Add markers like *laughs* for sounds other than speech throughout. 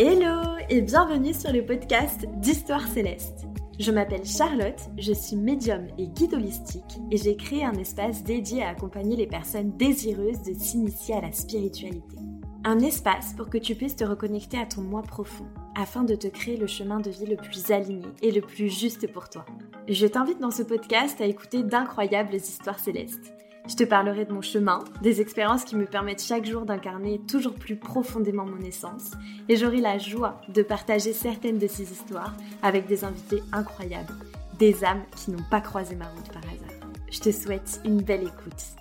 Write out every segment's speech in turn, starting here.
Hello et bienvenue sur le podcast d'Histoire Céleste. Je m'appelle Charlotte, je suis médium et guide holistique et j'ai créé un espace dédié à accompagner les personnes désireuses de s'initier à la spiritualité. Un espace pour que tu puisses te reconnecter à ton moi profond afin de te créer le chemin de vie le plus aligné et le plus juste pour toi. Je t'invite dans ce podcast à écouter d'incroyables histoires célestes je te parlerai de mon chemin, des expériences qui me permettent chaque jour d'incarner toujours plus profondément mon essence, et j'aurai la joie de partager certaines de ces histoires avec des invités incroyables, des âmes qui n'ont pas croisé ma route par hasard. Je te souhaite une belle écoute.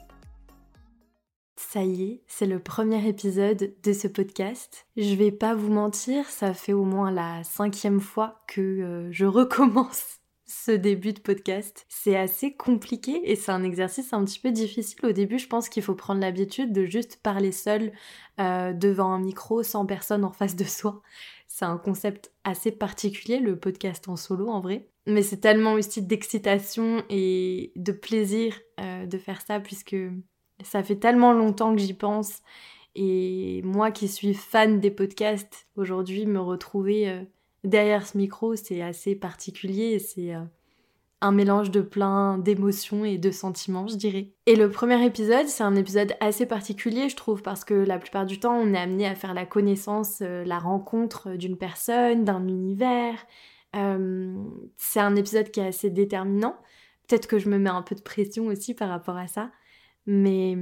Ça y est, c'est le premier épisode de ce podcast. Je vais pas vous mentir, ça fait au moins la cinquième fois que euh, je *laughs* recommence ce début de podcast. C'est assez compliqué et c'est un exercice un petit peu difficile. Au début, je pense qu'il faut prendre l'habitude de juste parler seul euh, devant un micro sans personne en face de soi. C'est un concept assez particulier, le podcast en solo en vrai. Mais c'est tellement aussi d'excitation et de plaisir euh, de faire ça puisque ça fait tellement longtemps que j'y pense. Et moi qui suis fan des podcasts, aujourd'hui me retrouver euh, derrière ce micro, c'est assez particulier. C'est euh, un mélange de plein d'émotions et de sentiments, je dirais. Et le premier épisode, c'est un épisode assez particulier, je trouve, parce que la plupart du temps, on est amené à faire la connaissance, euh, la rencontre d'une personne, d'un univers. Euh, c'est un épisode qui est assez déterminant. Peut-être que je me mets un peu de pression aussi par rapport à ça, mais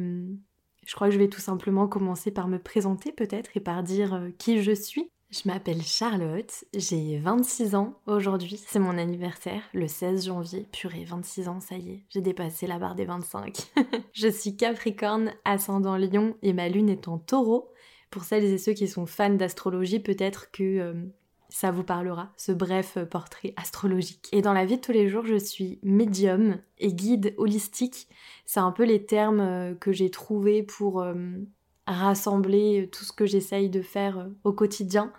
je crois que je vais tout simplement commencer par me présenter peut-être et par dire qui je suis. Je m'appelle Charlotte, j'ai 26 ans aujourd'hui, c'est mon anniversaire, le 16 janvier. Purée, 26 ans, ça y est, j'ai dépassé la barre des 25. *laughs* je suis Capricorne, ascendant Lion et ma lune est en taureau. Pour celles et ceux qui sont fans d'astrologie, peut-être que euh, ça vous parlera, ce bref portrait astrologique. Et dans la vie de tous les jours, je suis médium et guide holistique. C'est un peu les termes euh, que j'ai trouvés pour... Euh, rassembler tout ce que j'essaye de faire euh, au quotidien.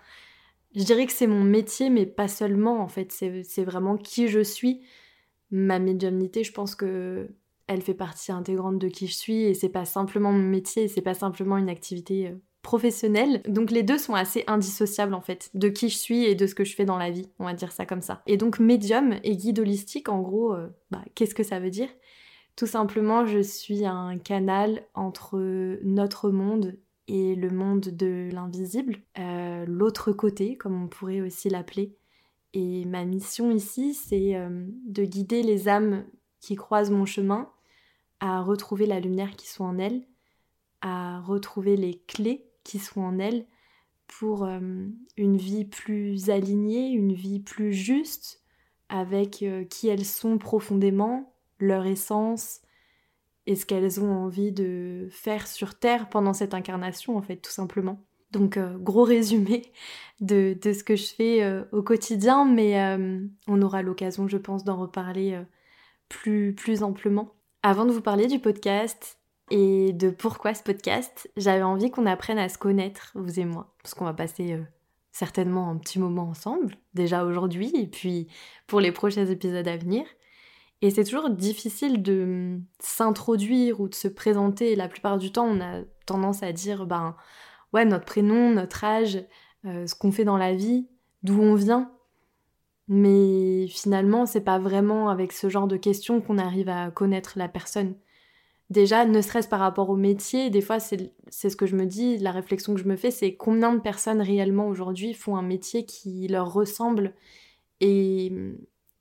Je dirais que c'est mon métier, mais pas seulement en fait, c'est vraiment qui je suis. Ma médiumnité, je pense que elle fait partie intégrante de qui je suis et c'est pas simplement mon métier, c'est pas simplement une activité euh, professionnelle. Donc les deux sont assez indissociables en fait, de qui je suis et de ce que je fais dans la vie, on va dire ça comme ça. Et donc médium et guide holistique, en gros, euh, bah, qu'est-ce que ça veut dire? Tout simplement, je suis un canal entre notre monde et le monde de l'invisible, euh, l'autre côté, comme on pourrait aussi l'appeler. Et ma mission ici, c'est euh, de guider les âmes qui croisent mon chemin à retrouver la lumière qui sont en elles, à retrouver les clés qui sont en elles pour euh, une vie plus alignée, une vie plus juste avec qui elles sont profondément, leur essence et ce qu'elles ont envie de faire sur Terre pendant cette incarnation, en fait, tout simplement. Donc, euh, gros *laughs* résumé de, ce que je fais euh, au quotidien, mais euh, on aura l'occasion, je pense, d'en reparler plus, plus amplement. Avant de vous parler du podcast et de pourquoi ce podcast, j'avais envie qu'on apprenne à se connaître, vous et moi, parce qu'on va passer certainement un petit moment ensemble, déjà aujourd'hui, et puis pour les prochains épisodes à venir. Et c'est toujours difficile de hum, s'introduire ou de se présenter. La plupart du temps, on a tendance à dire, ben, ouais, notre prénom, notre âge, euh, ce qu'on fait dans la vie, d'où on vient. Mais finalement, c'est pas vraiment avec ce genre de questions qu'on arrive à connaître la personne. Déjà, ne serait-ce par rapport au métier, des fois, c'est ce que je me dis, la réflexion que je me fais, c'est combien de personnes réellement aujourd'hui font un métier qui leur ressemble et hum,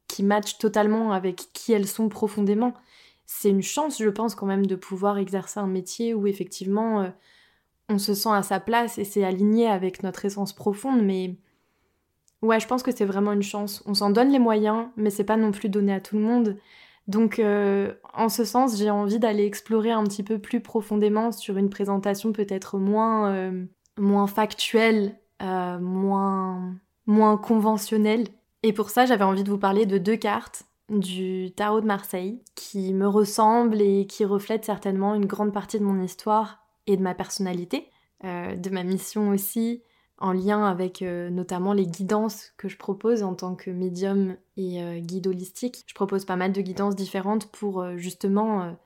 qui matchent totalement avec qui elles sont profondément. C'est une chance, je pense, quand même, de pouvoir exercer un métier où effectivement euh, on se sent à sa place et c'est aligné avec notre essence profonde, mais ouais, je pense que c'est vraiment une chance. On s'en donne les moyens, mais c'est pas non plus donné à tout le monde. Donc, euh, en ce sens, j'ai envie d'aller explorer un petit peu plus profondément sur une présentation peut-être moins, euh, moins factuelle, moins, moins conventionnelle et pour ça, j'avais envie de vous parler de deux cartes du tarot de Marseille qui me ressemblent et qui reflètent certainement une grande partie de mon histoire et de ma personnalité, euh, de ma mission aussi, en lien avec euh, notamment les guidances que je propose en tant que médium et euh, guide holistique. Je propose pas mal de guidances différentes pour justement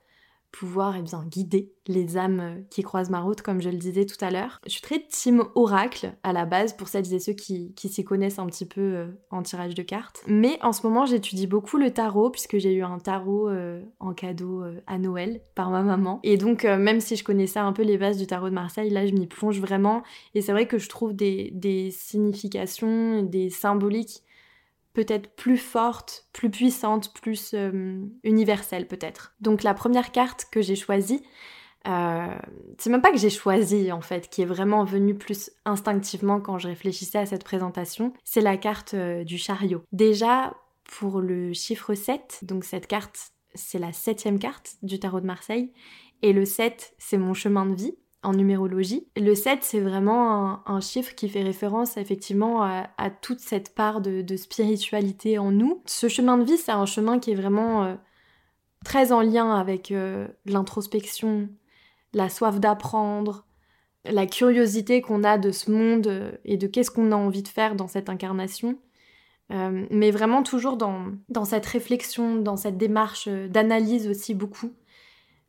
pouvoir eh bien, guider les âmes euh, qui croisent ma route, comme je le disais tout à l'heure. Je suis très team oracle à la base, pour celles et ceux qui, s'y connaissent un petit peu euh, en tirage de cartes. Mais en ce moment, j'étudie beaucoup le tarot, puisque j'ai eu un tarot euh, en cadeau à Noël par ma maman. Et donc, même si je connaissais un peu les bases du tarot de Marseille, là, je m'y plonge vraiment. Et c'est vrai que je trouve des, des significations, des symboliques peut-être plus forte, plus puissante, plus euh, universelle peut-être. Donc la première carte que j'ai choisie, euh, c'est même pas que j'ai choisi en fait, qui est vraiment venue plus instinctivement quand je réfléchissais à cette présentation, c'est la carte euh, du chariot. Déjà pour le chiffre 7, donc cette carte c'est la septième carte du tarot de Marseille, et le 7 c'est mon chemin de vie en numérologie. Le 7, c'est vraiment un, chiffre qui fait référence effectivement à, toute cette part de, spiritualité en nous. Ce chemin de vie, c'est un chemin qui est vraiment euh, très en lien avec euh, l'introspection, la soif d'apprendre, la curiosité qu'on a de ce monde euh, et de qu'est-ce qu'on a envie de faire dans cette incarnation. mais vraiment toujours dans, dans cette réflexion, dans cette démarche d'analyse aussi beaucoup.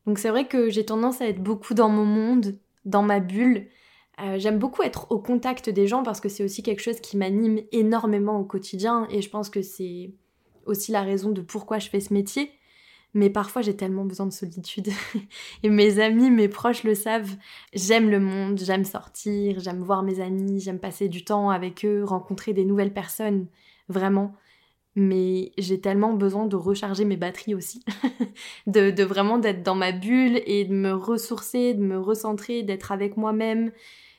Donc c'est vrai que j'ai tendance à être beaucoup dans mon monde, dans ma bulle. Euh, j'aime beaucoup être au contact des gens parce que c'est aussi quelque chose qui m'anime énormément au quotidien et je pense que c'est aussi la raison de pourquoi je fais ce métier. Mais parfois j'ai tellement besoin de solitude *laughs* et mes amis, mes proches le savent. J'aime le monde, j'aime sortir, j'aime voir mes amis, j'aime passer du temps avec eux, rencontrer des nouvelles personnes, vraiment mais j'ai tellement besoin de recharger mes batteries aussi, *laughs* de, vraiment d'être dans ma bulle et de me ressourcer, de me recentrer, d'être avec moi-même.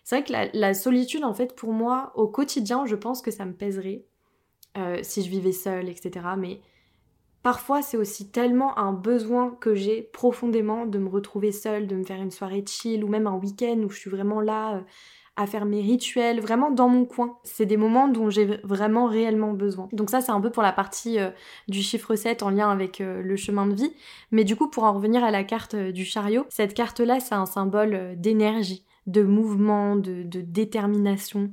C'est vrai que la, solitude, en fait, pour moi, au quotidien, je pense que ça me pèserait euh, si je vivais seule, etc. Mais parfois, c'est aussi tellement un besoin que j'ai profondément de me retrouver seule, de me faire une soirée chill ou même un week-end où je suis vraiment là. Euh, à faire mes rituels, vraiment dans mon coin. C'est des moments dont j'ai vraiment réellement besoin. Donc ça, c'est un peu pour la partie euh, du chiffre 7 en lien avec euh, le chemin de vie. Mais du coup, pour en revenir à la carte euh, du chariot, cette carte-là, c'est un symbole d'énergie, de mouvement, de, détermination.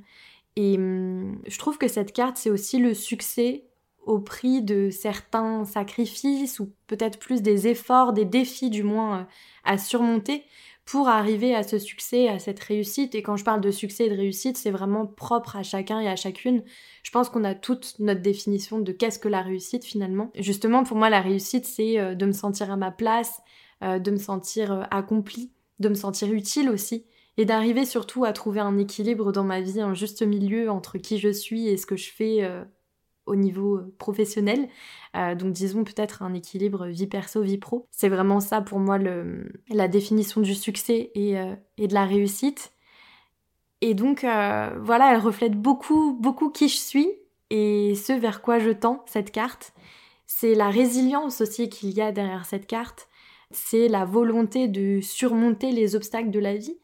Et hum, je trouve que cette carte, c'est aussi le succès au prix de certains sacrifices ou peut-être plus des efforts, des défis du moins à surmonter pour arriver à ce succès, à cette réussite. Et quand je parle de succès et de réussite, c'est vraiment propre à chacun et à chacune. Je pense qu'on a toute notre définition de qu'est-ce que la réussite finalement. Justement, pour moi, la réussite, c'est euh, de me sentir à ma place, euh, de me sentir euh, accomplie, de me sentir utile aussi. Et d'arriver surtout à trouver un équilibre dans ma vie, un juste milieu entre qui je suis et ce que je fais au niveau euh, professionnel. Euh, donc disons peut-être un équilibre vie perso, vie pro. C'est vraiment ça pour moi le, la définition du succès et, euh, et de la réussite. Et donc voilà, elle reflète beaucoup, beaucoup qui je suis et ce vers quoi je tends cette carte. C'est la résilience aussi qu'il y a derrière cette carte. C'est la volonté de surmonter les obstacles de la vie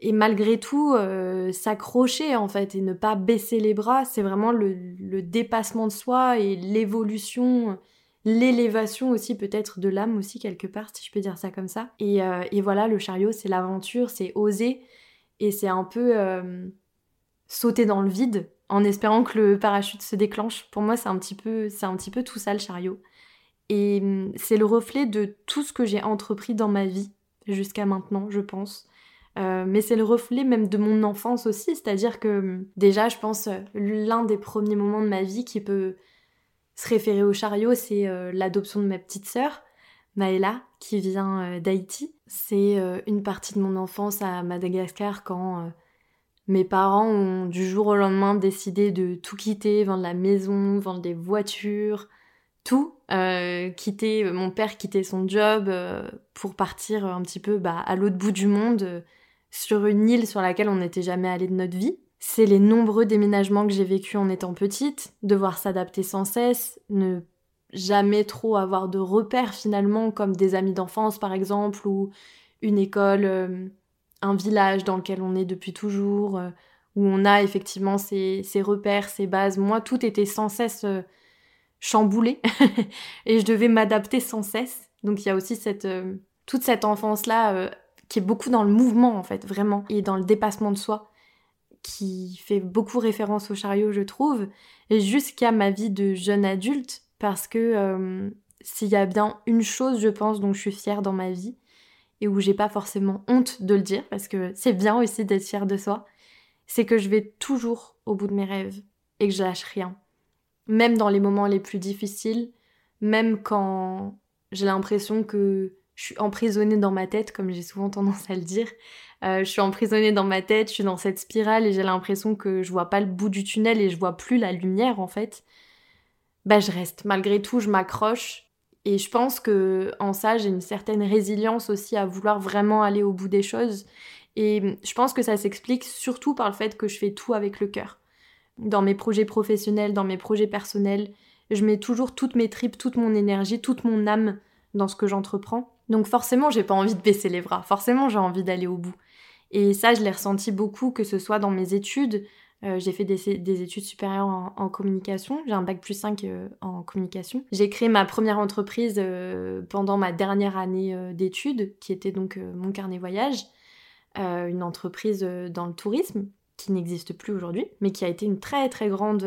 et malgré tout euh, s'accrocher en fait et ne pas baisser les bras, c'est vraiment le, dépassement de soi et l'évolution, l'élévation aussi peut-être de l'âme aussi quelque part si je peux dire ça comme ça. Et, euh, voilà, le chariot c'est l'aventure, c'est oser et c'est un peu euh, sauter dans le vide en espérant que le parachute se déclenche. Pour moi c'est un petit peu c'est un petit peu tout ça le chariot. Et hum, c'est le reflet de tout ce que j'ai entrepris dans ma vie jusqu'à maintenant, je pense. Euh, mais c'est le reflet même de mon enfance aussi, c'est-à-dire que déjà, je pense, euh, l'un des premiers moments de ma vie qui peut se référer au chariot, c'est euh, l'adoption de ma petite sœur, Maëla, qui vient d'Haïti. C'est une partie de mon enfance à Madagascar quand mes parents ont du jour au lendemain décidé de tout quitter, vendre la maison, vendre des voitures, tout, quitter, mon père quittait son job pour partir un petit peu bah, à l'autre bout du monde sur une île sur laquelle on n'était jamais allé de notre vie. C'est les nombreux déménagements que j'ai vécus en étant petite, devoir s'adapter sans cesse, ne jamais trop avoir de repères finalement, comme des amis d'enfance par exemple, ou une école, euh, un village dans lequel on est depuis toujours, euh, où on a effectivement ses, repères, ses bases. Moi, tout était sans cesse euh, chamboulé *laughs* et je devais m'adapter sans cesse. Donc il y a aussi cette, toute cette enfance-là qui est beaucoup dans le mouvement en fait, vraiment, et dans le dépassement de soi, qui fait beaucoup référence au chariot, je trouve, jusqu'à ma vie de jeune adulte, parce que euh, s'il y a bien une chose, je pense, dont je suis fière dans ma vie, et où j'ai pas forcément honte de le dire, parce que c'est bien aussi d'être fière de soi, c'est que je vais toujours au bout de mes rêves et que je lâche rien. Même dans les moments les plus difficiles, même quand j'ai l'impression que je suis emprisonnée dans ma tête, comme j'ai souvent tendance à le dire. Euh, je suis emprisonnée dans ma tête, je suis dans cette spirale et j'ai l'impression que je vois pas le bout du tunnel et je vois plus la lumière en fait. Bah je reste. Malgré tout, je m'accroche et je pense que en ça, j'ai une certaine résilience aussi à vouloir vraiment aller au bout des choses. Et je pense que ça s'explique surtout par le fait que je fais tout avec le cœur. Dans mes projets professionnels, dans mes projets personnels, je mets toujours toutes mes tripes, toute mon énergie, toute mon âme dans ce que j'entreprends. Donc forcément, j'ai pas envie de baisser les bras. Forcément, j'ai envie d'aller au bout. Et ça, je l'ai ressenti beaucoup, que ce soit dans mes études. Euh, j'ai fait des, études supérieures en, communication. J'ai un bac plus 5 euh, en communication. J'ai créé ma première entreprise euh, pendant ma dernière année d'études, qui était donc mon carnet voyage. une entreprise dans le tourisme qui n'existe plus aujourd'hui, mais qui a été une très très grande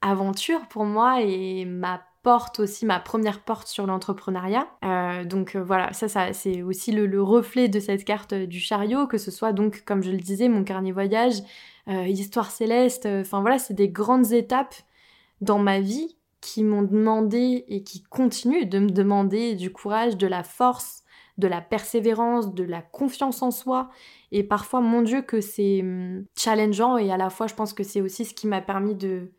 aventure pour moi et ma porte aussi ma première porte sur l'entrepreneuriat. Euh, donc euh, voilà, ça, ça c'est aussi le, reflet de cette carte du chariot, que ce soit donc, comme je le disais, mon carnet voyage, euh, Histoire céleste, enfin voilà, c'est des grandes étapes dans ma vie qui m'ont demandé et qui continuent de me demander du courage, de la force, de la persévérance, de la confiance en soi. Et parfois, mon Dieu, que c'est hum, challengeant et à la fois, je pense que c'est aussi ce qui m'a permis de,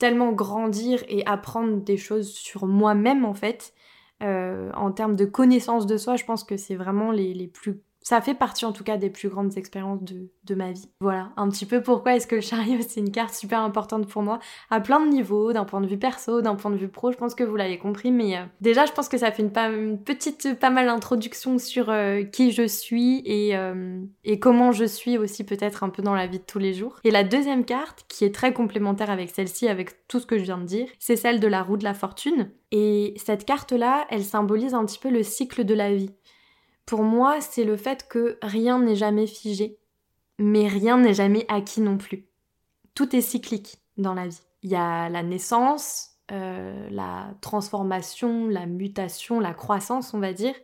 tellement grandir et apprendre des choses sur moi-même en fait. Euh, en termes de connaissance de soi, je pense que c'est vraiment les, les plus ça fait partie en tout cas des plus grandes expériences de, de ma vie. Voilà, un petit peu pourquoi est-ce que le chariot *laughs* c'est une carte super importante pour moi à plein de niveaux, d'un point de vue perso, d'un point de vue pro, je pense que vous l'avez compris, mais euh, déjà je pense que ça fait une, petite, pas mal d'introduction sur euh, qui je suis et, euh, et comment je suis aussi peut-être un peu dans la vie de tous les jours. Et la deuxième carte, qui est très complémentaire avec celle-ci, avec tout ce que je viens de dire, c'est celle de la roue de la fortune. Et cette carte-là, elle symbolise un petit peu le cycle de la vie. Pour moi, c'est le fait que rien n'est jamais figé, mais rien n'est jamais acquis non plus. Tout est cyclique dans la vie. Il y a la naissance, euh, la transformation, la mutation, la croissance, on va dire,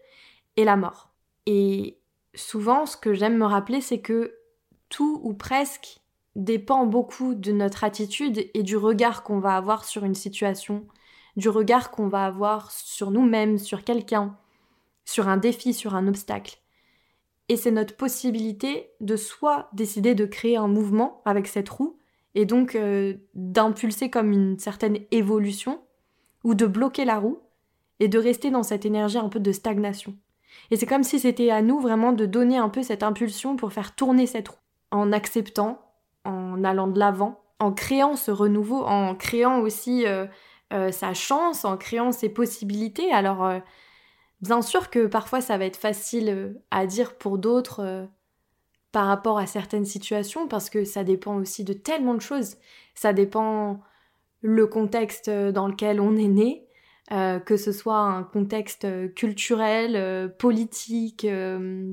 et la mort. Et souvent, ce que j'aime me rappeler, c'est que tout ou presque dépend beaucoup de notre attitude et du regard qu'on va avoir sur une situation, du regard qu'on va avoir sur nous-mêmes, sur quelqu'un, sur un défi, sur un obstacle. Et c'est notre possibilité de soit décider de créer un mouvement avec cette roue, et donc euh, d'impulser comme une certaine évolution, ou de bloquer la roue, et de rester dans cette énergie un peu de stagnation. Et c'est comme si c'était à nous vraiment de donner un peu cette impulsion pour faire tourner cette roue, en acceptant, en allant de l'avant, en créant ce renouveau, en créant aussi euh, euh, sa chance, en créant ses possibilités. Alors Bien sûr que parfois ça va être facile euh, à dire pour d'autres euh, par rapport à certaines situations parce que ça dépend aussi de tellement de choses. Ça dépend le contexte euh, dans lequel on est né, que ce soit un contexte culturel, politique,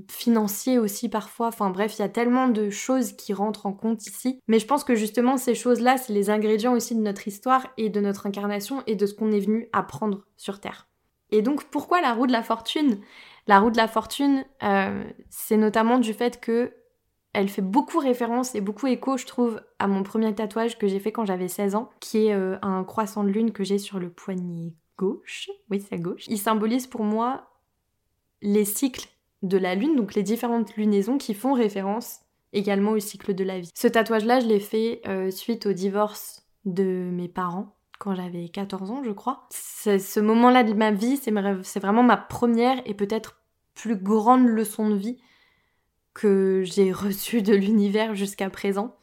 financier aussi parfois. Enfin bref, il y a tellement de choses qui rentrent en compte ici. Mais je pense que justement ces choses-là, c'est les ingrédients aussi de notre histoire et de notre incarnation et de ce qu'on est venu apprendre sur Terre. Et donc pourquoi la roue de la fortune? La roue de la fortune, euh, c'est notamment du fait que elle fait beaucoup référence et beaucoup écho, je trouve, à mon premier tatouage que j'ai fait quand j'avais 16 ans, qui est euh, un croissant de lune que j'ai sur le poignet gauche. Oui, c'est à gauche. Il symbolise pour moi les cycles de la lune, donc les différentes lunaisons qui font référence également au cycle de la vie. Ce tatouage-là, je l'ai fait euh, suite au divorce de mes parents quand j'avais 14 ans, je crois. Ce moment-là de ma vie, c'est vraiment ma première et peut-être plus grande leçon de vie que j'ai reçue de l'univers jusqu'à présent.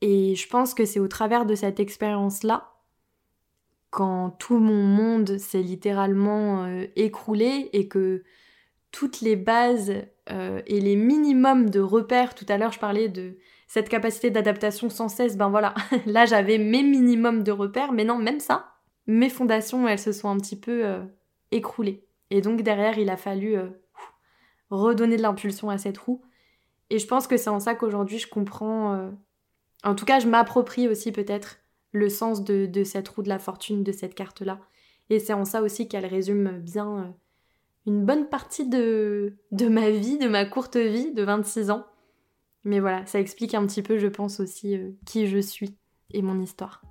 Et je pense que c'est au travers de cette expérience-là, quand tout mon monde s'est littéralement euh, écroulé et que toutes les bases euh, et les minimums de repères, tout à l'heure je parlais de cette capacité d'adaptation sans cesse, ben voilà, *laughs* là j'avais mes minimums de repères, mais non, même ça, mes fondations, elles se sont un petit peu euh, écroulées. Et donc derrière, il a fallu euh, redonner de l'impulsion à cette roue. Et je pense que c'est en ça qu'aujourd'hui je comprends, euh, en tout cas je m'approprie aussi peut-être le sens de, cette roue de la fortune, de cette carte-là. Et c'est en ça aussi qu'elle résume bien une bonne partie de ma vie, de ma courte vie de 26 ans. Mais voilà, ça explique un petit peu, je pense aussi, euh, qui je suis et mon histoire.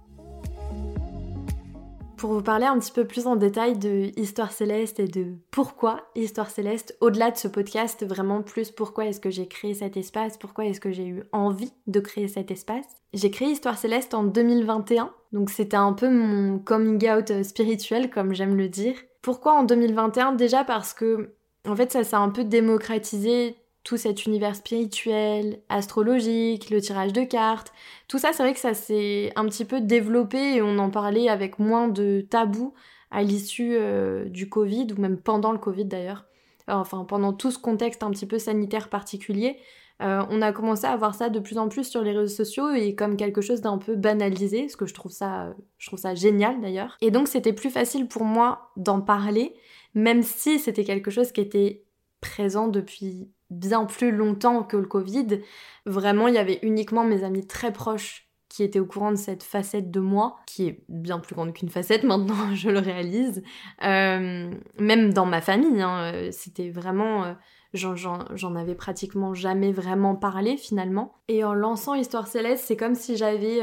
Pour vous parler un petit peu plus en détail de Histoire Céleste et de pourquoi Histoire Céleste, au-delà de ce podcast, vraiment plus pourquoi est-ce que j'ai créé cet espace, pourquoi est-ce que j'ai eu envie de créer cet espace. J'ai créé Histoire Céleste en 2021, donc c'était un peu mon coming out spirituel, comme j'aime le dire. Pourquoi en 2021 Déjà parce que, en fait, ça s'est un peu démocratisé tout cet univers spirituel, astrologique, le tirage de cartes, tout ça, c'est vrai que ça s'est un petit peu développé et on en parlait avec moins de tabous à l'issue euh, du Covid, ou même pendant le Covid d'ailleurs. Enfin, pendant tout ce contexte un petit peu sanitaire particulier, euh, on a commencé à voir ça de plus en plus sur les réseaux sociaux et comme quelque chose d'un peu banalisé, ce que je trouve ça, je trouve ça génial d'ailleurs. Et donc c'était plus facile pour moi d'en parler, même si c'était quelque chose qui était présent depuis bien plus longtemps que le Covid. Vraiment, il y avait uniquement mes amis très proches qui étaient au courant de cette facette de moi, qui est bien plus grande qu'une facette *laughs* maintenant, je le réalise. Euh, même dans ma famille, hein, euh, c'était vraiment... Euh, j'en avais pratiquement jamais vraiment parlé finalement. Et en lançant Histoire Céleste, c'est comme si j'avais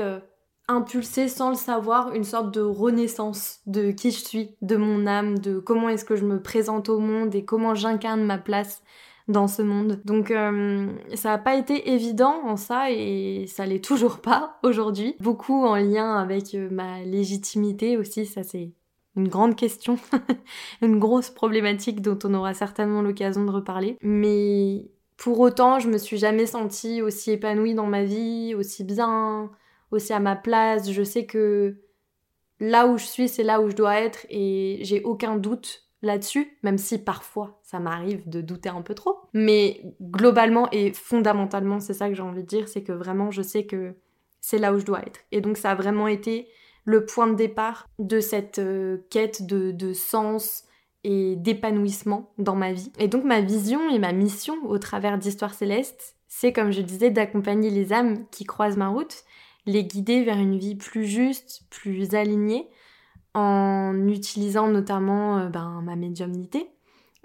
impulsé sans le savoir une sorte de renaissance de qui je suis, de mon âme, de comment est-ce que je me présente au monde et comment j'incarne ma place dans ce monde. Donc euh, ça n'a pas été évident en ça et ça l'est toujours *laughs* pas aujourd'hui. Beaucoup en lien avec euh, ma légitimité aussi, ça c'est une grande question, *laughs* une grosse problématique dont on aura certainement l'occasion de reparler. Mais pour autant, je me suis jamais sentie aussi épanouie dans ma vie, aussi bien, aussi à ma place. Je sais que là où je suis, c'est là où je dois être et j'ai aucun doute là-dessus, même si parfois ça m'arrive de douter un peu trop. Mais globalement et fondamentalement, c'est ça que j'ai envie de dire, c'est que vraiment je sais que c'est là où je dois être. Et donc ça a vraiment été le point de départ de cette euh, quête de, de sens et d'épanouissement dans ma vie. Et donc ma vision et ma mission au travers d'Histoire Céleste, c'est comme je disais d'accompagner les âmes qui croisent ma route, les guider vers une vie plus juste, plus alignée, en utilisant notamment euh, ben, ma médiumnité,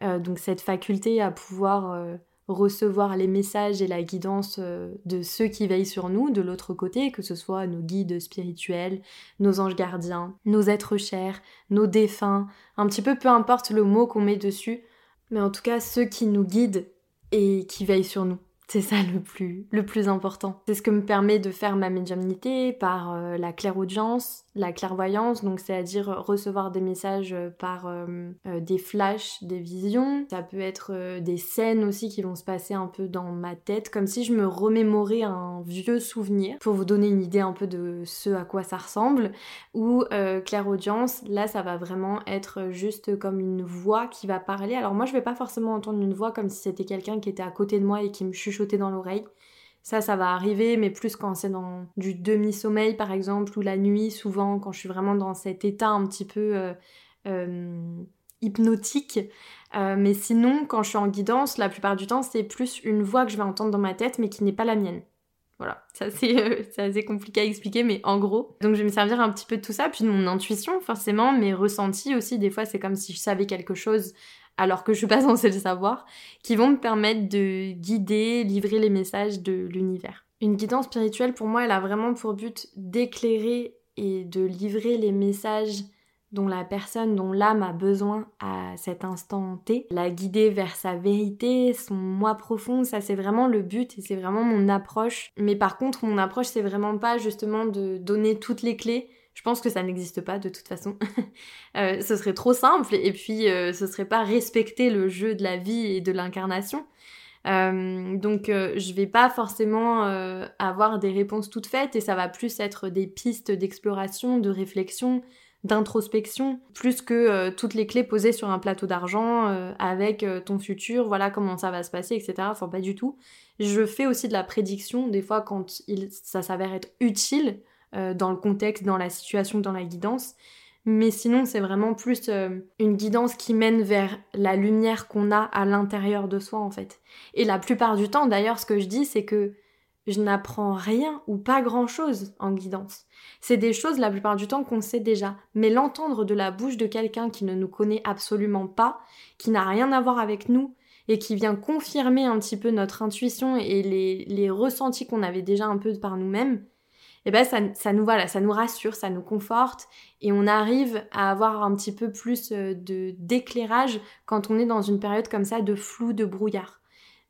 euh, donc cette faculté à pouvoir euh, recevoir les messages et la guidance de ceux qui veillent sur nous de l'autre côté, que ce soit nos guides spirituels, nos anges gardiens, nos êtres chers, nos défunts, un petit peu peu importe le mot qu'on met dessus, mais en tout cas ceux qui nous guident et qui veillent sur nous. C'est ça le plus, le plus important. C'est ce que me permet de faire ma médiumnité par la clairaudience, la clairvoyance, donc c'est-à-dire recevoir des messages euh, par euh, des flashs, des visions. Ça peut être des scènes aussi qui vont se passer un peu dans ma tête, comme si je me remémorais un vieux souvenir pour vous donner une idée un peu de ce à quoi ça ressemble. Ou clairaudience, là ça va vraiment être juste comme une voix qui va parler. Alors moi je vais pas forcément entendre une voix comme si c'était quelqu'un qui était à côté de moi et qui me chuchotait dans l'oreille. Ça, ça va arriver, mais plus quand c'est dans du demi-sommeil, par exemple, ou la nuit, souvent, quand je suis vraiment dans cet état un petit peu euh, euh, hypnotique. Euh, mais sinon, quand je suis en guidance, la plupart du temps, c'est plus une voix que je vais entendre dans ma tête, mais qui n'est pas la mienne. Voilà, *laughs* ça c'est assez compliqué à expliquer, mais en gros. Donc je vais me servir un petit peu de tout ça, puis de mon intuition forcément, mes ressentis aussi. Des fois, c'est comme si je savais quelque chose alors que je suis pas *laughs* censée le savoir, qui vont me permettre de guider, livrer les messages de l'univers. Une guidance spirituelle, pour moi, elle a vraiment pour but d'éclairer et de livrer les messages dont la personne, dont l'âme a besoin à cet instant T, la guider vers sa vérité, son moi profond, ça c'est vraiment le but et c'est vraiment mon approche. Mais par contre, mon approche c'est vraiment pas justement de donner toutes les clés, je pense que ça n'existe pas de toute façon. *laughs* Euh, ce serait trop simple et puis euh, ce serait pas respecter le jeu de la vie et de l'incarnation. Euh, donc je vais pas forcément avoir des réponses toutes faites et ça va plus être des pistes d'exploration, de réflexion, d'introspection, plus que toutes les clés posées sur un plateau d'argent avec ton futur, voilà comment ça va se passer, etc. Enfin pas du tout. Je fais aussi de la prédiction des fois quand ça s'avère être utile euh, dans le contexte, dans la situation, dans la guidance. Mais sinon, c'est vraiment plus euh, une guidance qui mène vers la lumière qu'on a à l'intérieur de soi, en fait. Et la plupart du temps, d'ailleurs, ce que je dis, c'est que je n'apprends rien ou pas grand-chose en guidance. C'est des choses la plupart du temps qu'on sait déjà, mais l'entendre de la bouche de quelqu'un qui ne nous connaît absolument pas, qui n'a rien à voir avec nous et qui vient confirmer un petit peu notre intuition et les, les ressentis qu'on avait déjà un peu par nous-mêmes, et eh ben ça, ça nous voilà, ça nous rassure, ça nous conforte et on arrive à avoir un petit peu plus euh, de d'éclairage quand on est dans une période comme ça de flou, de brouillard.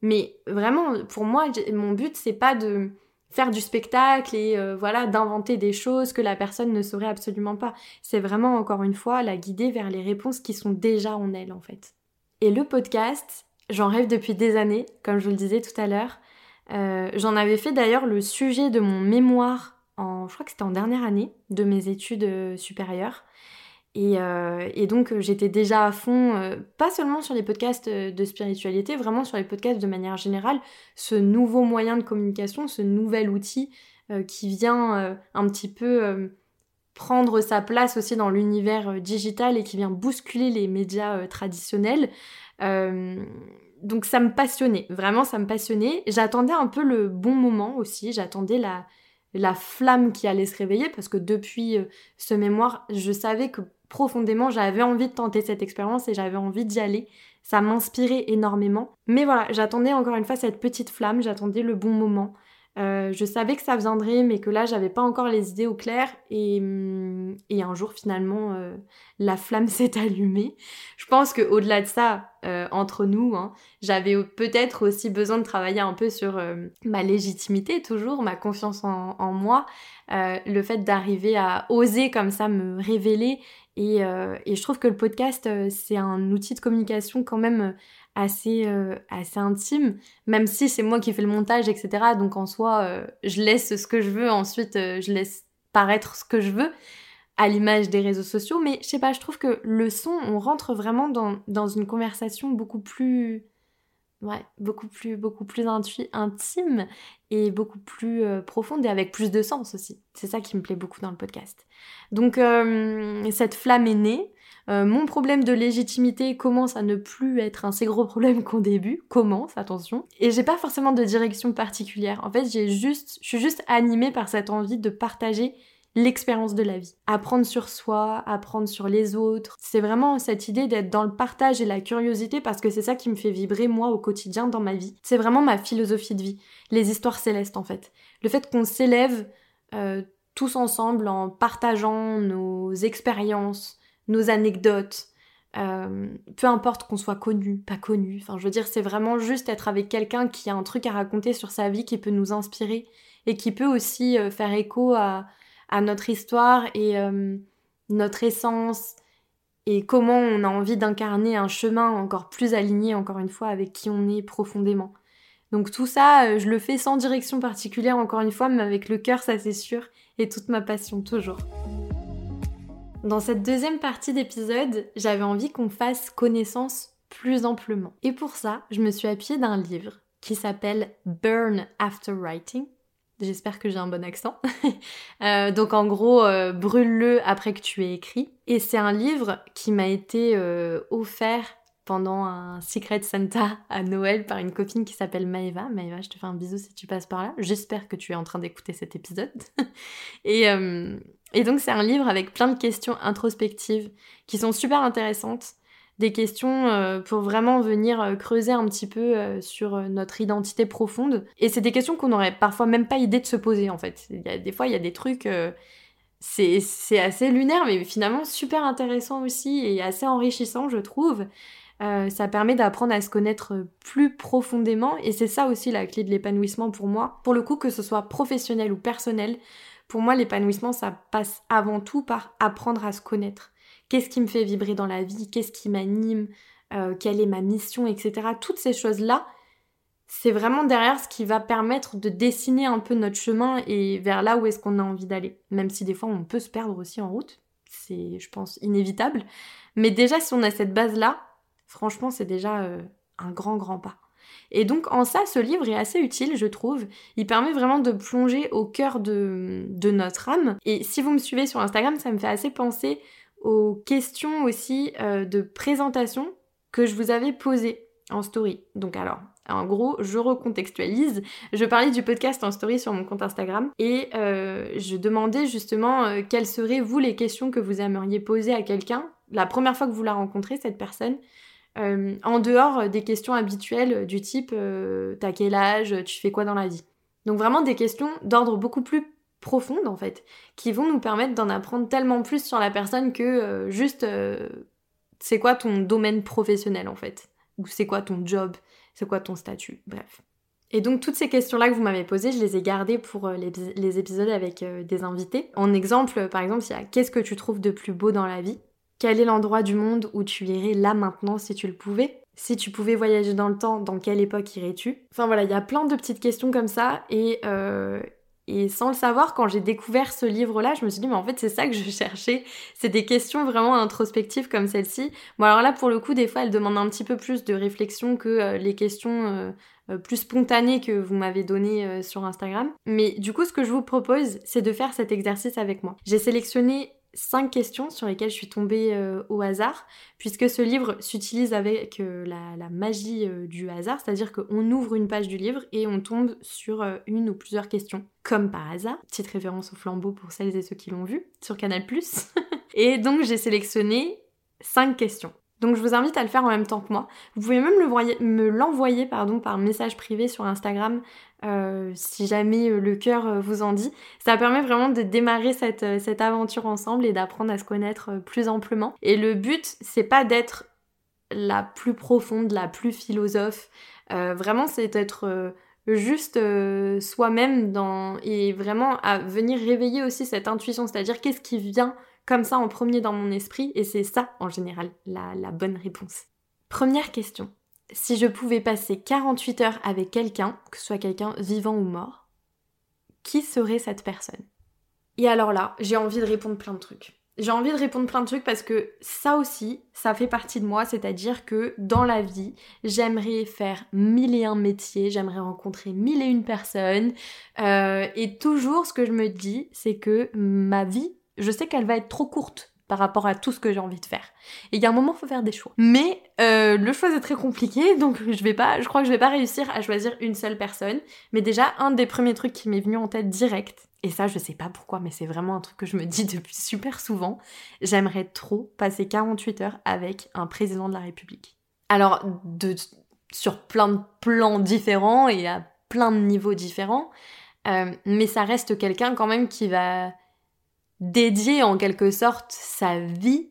Mais vraiment, pour moi, mon but, c'est pas de faire du spectacle et euh, voilà d'inventer des choses que la personne ne saurait absolument pas. C'est vraiment encore une fois la guider vers les réponses qui sont déjà en elle en fait. Et le podcast, j'en rêve depuis des années, comme je vous le disais tout à l'heure. Euh, j'en avais fait d'ailleurs le sujet de mon mémoire je crois que c'était en dernière année de mes études euh, supérieures. Euh, et, donc euh, j'étais déjà à fond, euh, pas seulement sur les podcasts de spiritualité, vraiment sur les podcasts de manière générale, ce nouveau moyen de communication, ce nouvel outil qui vient un petit peu prendre sa place aussi dans l'univers digital et qui vient bousculer les médias traditionnels. donc ça me passionnait, vraiment ça me passionnait. J'attendais un peu le bon moment aussi, j'attendais la, la flamme qui allait se réveiller parce que depuis ce mémoire, je savais que profondément, j'avais envie de tenter cette expérience et j'avais envie d'y aller. Ça m'inspirait énormément. Mais voilà, j'attendais encore une fois cette petite flamme, j'attendais le bon moment. Euh, je savais que ça viendrait, mais que là, j'avais pas encore les idées au clair. Et, hum, et un jour, finalement, euh, la flamme *laughs* s'est allumée. Je pense que au-delà de ça, euh, entre nous, hein, j'avais peut-être aussi besoin de travailler un peu sur ma légitimité, toujours, ma confiance en, en moi, le fait d'arriver à oser comme ça me révéler. Et, et je trouve que le podcast, c'est un outil de communication quand même assez, euh, assez intime, même si c'est moi qui fais le montage, etc. Donc en soi, euh, je laisse ce que je veux, ensuite euh, je laisse paraître ce que je veux, à l'image des réseaux sociaux. Mais je sais pas, je trouve que le son, on rentre vraiment dans, dans une conversation beaucoup plus... Ouais, beaucoup plus, beaucoup plus intime et beaucoup plus profonde et avec plus de sens aussi. C'est ça qui me plaît beaucoup dans le podcast. Donc cette flamme est née, euh, mon problème de légitimité commence à ne plus être un si gros problème qu'au début. Commence, attention. Et j'ai pas forcément de direction particulière. En fait, j'ai juste, je suis juste animée par cette envie de partager l'expérience de la vie. Apprendre sur soi, apprendre sur les autres. C'est vraiment cette idée d'être dans le partage et la curiosité parce que c'est ça qui me fait vibrer moi au quotidien dans ma vie. C'est vraiment ma philosophie de vie. Les histoires célestes en fait. Le fait qu'on s'élève euh, tous ensemble en partageant nos expériences, nos anecdotes, euh, peu importe qu'on soit connu, pas connu. Enfin, je veux dire, c'est vraiment juste être avec quelqu'un qui a un truc à raconter sur sa vie, qui peut nous inspirer et qui peut aussi euh, faire écho à, notre histoire et euh, notre essence et comment on a envie d'incarner un chemin encore plus aligné, encore une fois, avec qui on est profondément. Donc tout ça, je le fais sans direction particulière, encore une fois, mais avec le cœur, ça c'est sûr, et toute ma passion, toujours. Dans cette deuxième partie d'épisode, j'avais envie qu'on fasse connaissance plus amplement. Et pour ça, je me suis appuyée d'un livre qui s'appelle Burn After Writing. J'espère que j'ai un bon accent. *laughs* Euh, donc en gros, euh, brûle-le après que tu aies écrit. Et c'est un livre qui m'a été euh, offert pendant un Secret Santa à Noël par une copine qui s'appelle Maeva. Maeva, je te fais un bisou si tu passes par là. J'espère que tu es en train d'écouter cet épisode. *laughs* et, et donc c'est un livre avec plein de questions introspectives qui sont super intéressantes. Des questions euh, pour vraiment venir euh, creuser un petit peu euh, sur notre identité profonde. Et c'est des questions qu'on n'aurait parfois même pas idée de se poser en fait. Des fois, il y a des trucs, c'est assez lunaire, mais finalement super intéressant aussi et assez enrichissant, je trouve. ça permet d'apprendre à se connaître plus profondément et c'est ça aussi la clé de l'épanouissement pour moi. Pour le coup, que ce soit professionnel ou personnel, pour moi, l'épanouissement, ça passe avant tout par apprendre à se connaître. Qu'est-ce qui me fait vibrer dans la vie? Qu'est-ce qui m'anime? Euh, Quelle est ma mission Etc. Toutes ces choses-là, c'est vraiment derrière ce qui va permettre de dessiner un peu notre chemin et vers là où est-ce qu'on a envie d'aller. Même si des fois, on peut se perdre aussi en route. C'est, je pense, inévitable. Mais déjà, si on a cette base-là, franchement, c'est déjà euh, un grand, grand pas. Et donc en ça, ce livre est assez utile, je trouve. Il permet vraiment de plonger au cœur de, notre âme. Et si vous me suivez sur Instagram, ça me fait assez penser aux questions aussi euh, de présentation que je vous avais posées en story. Donc alors, En gros, je recontextualise. Je parlais du podcast en story sur mon compte Instagram et euh, je demandais justement euh, quelles seraient vous les questions que vous aimeriez poser à quelqu'un la première fois que vous la rencontrez, cette personne. Euh, en dehors des questions habituelles du type t'as quel âge, tu fais quoi dans la vie? Donc vraiment des questions d'ordre beaucoup plus profonde en fait, qui vont nous permettre d'en apprendre tellement plus sur la personne que juste c'est quoi ton domaine professionnel en fait? Ou c'est quoi ton job? C'est quoi ton statut? Bref. Et donc toutes ces questions-là que vous m'avez posées, je les ai gardées pour euh, les, épisodes avec euh, des invités. En exemple, par exemple, il y a qu'est-ce que tu trouves de plus beau dans la vie? Quel est l'endroit du monde où tu irais là maintenant si tu le pouvais? Si tu pouvais voyager dans le temps, dans quelle époque irais-tu? Enfin voilà, il y a plein de petites questions comme ça et, euh, sans le savoir, quand j'ai découvert ce livre-là, je me suis dit, mais en fait, c'est ça que je cherchais. C'est des questions vraiment introspectives comme celle-ci. Bon, alors là, pour le coup, des fois, elles demandent un petit peu plus de réflexion que euh, les questions euh, plus spontanées que vous m'avez données sur Instagram. Mais du coup, ce que je vous propose, c'est de faire cet exercice avec moi. J'ai sélectionné cinq questions sur lesquelles je suis tombée euh, au hasard, puisque ce livre s'utilise avec euh, la, magie euh, du hasard, c'est-à-dire qu'on ouvre une page du livre et on tombe sur une ou plusieurs questions, comme par hasard. Petite référence au flambeau pour celles et ceux qui l'ont vu sur Canal+. *laughs* et donc j'ai sélectionné cinq questions. Donc je vous invite à le faire en même temps que moi. Vous pouvez même me l'envoyer par message privé sur Instagram euh, si jamais euh, le cœur euh, vous en dit. Ça permet vraiment de démarrer cette, cette aventure ensemble et d'apprendre à se connaître plus amplement. Et le but, c'est pas d'être la plus profonde, la plus philosophe. vraiment, c'est d'être juste soi-même dans et vraiment à venir réveiller aussi cette intuition, c'est-à-dire qu'est-ce qui vient comme ça en premier dans mon esprit et c'est ça en général la bonne réponse. Première question si je pouvais passer 48 heures avec quelqu'un, que ce soit quelqu'un vivant ou mort, qui serait cette personne? Et alors là, j'ai envie de répondre plein de trucs. J'ai envie de répondre plein de trucs parce que ça aussi, ça fait partie de moi, c'est-à-dire que dans la vie, j'aimerais faire mille et un métiers, j'aimerais rencontrer mille et une personnes, euh, et toujours ce que je me dis, c'est que ma vie, je sais qu'elle va être trop courte par rapport à tout ce que j'ai envie de faire. Et il y a un moment, il faut faire des choix. Mais euh, le choix est très compliqué, donc je vais pas, je crois que je vais pas réussir à choisir une seule personne. Mais déjà, un des premiers trucs qui m'est venu en tête direct, et ça, je sais pas pourquoi, mais c'est vraiment un truc que je me dis depuis super souvent, j'aimerais trop passer 48 heures avec un président de la République. Alors, de, sur plein de plans différents et à plein de niveaux différents, euh, mais ça reste quelqu'un quand même qui va dédier en quelque sorte sa vie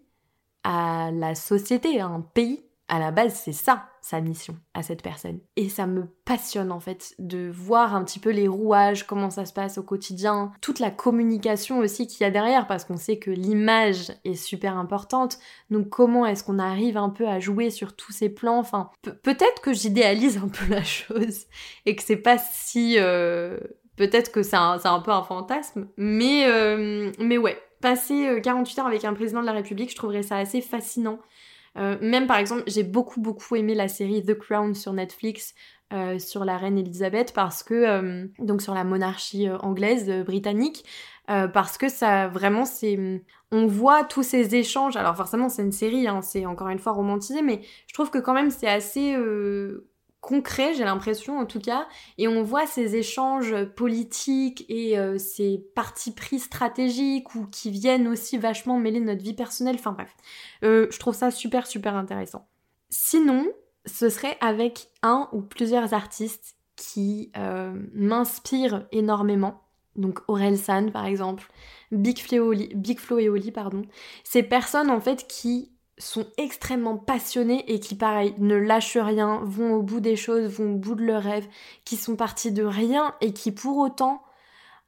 à la société, à un pays. À la base, c'est ça sa mission à cette personne. Et ça me passionne en fait de voir un petit peu les rouages, comment ça se passe au quotidien, toute la communication aussi qu'il y a derrière, parce qu'on sait que l'image est super importante. Donc comment est-ce qu'on arrive un peu à jouer sur tous ces plans? Enfin, peut-être que j'idéalise un peu la *laughs* chose et que c'est pas si euh, Peut-être que c'est un, un, peu un fantasme, mais, euh, mais ouais, passer 48 euh, heures avec un président de la République, je trouverais ça assez fascinant. Euh, même par exemple, j'ai beaucoup beaucoup aimé la série The Crown sur Netflix sur la reine Elisabeth parce que donc sur la monarchie anglaise britannique parce que ça vraiment c'est on voit tous ces échanges alors forcément c'est une série hein, c'est encore une fois romantisé mais je trouve que quand même c'est assez concret, j'ai l'impression en tout cas, et on voit ces échanges politiques et euh, ces partis pris stratégiques ou qui viennent aussi vachement mêler notre vie personnelle, enfin bref, euh, je trouve ça super super intéressant. Sinon, ce serait avec un ou plusieurs artistes qui euh, m'inspirent énormément, donc Aurel San par exemple, Big Flo, pardon, ces personnes en fait qui sont extrêmement passionnés et qui, pareil, ne lâchent rien, vont au bout des choses, vont au bout de leurs rêves, qui sont partis de rien et qui, pour autant,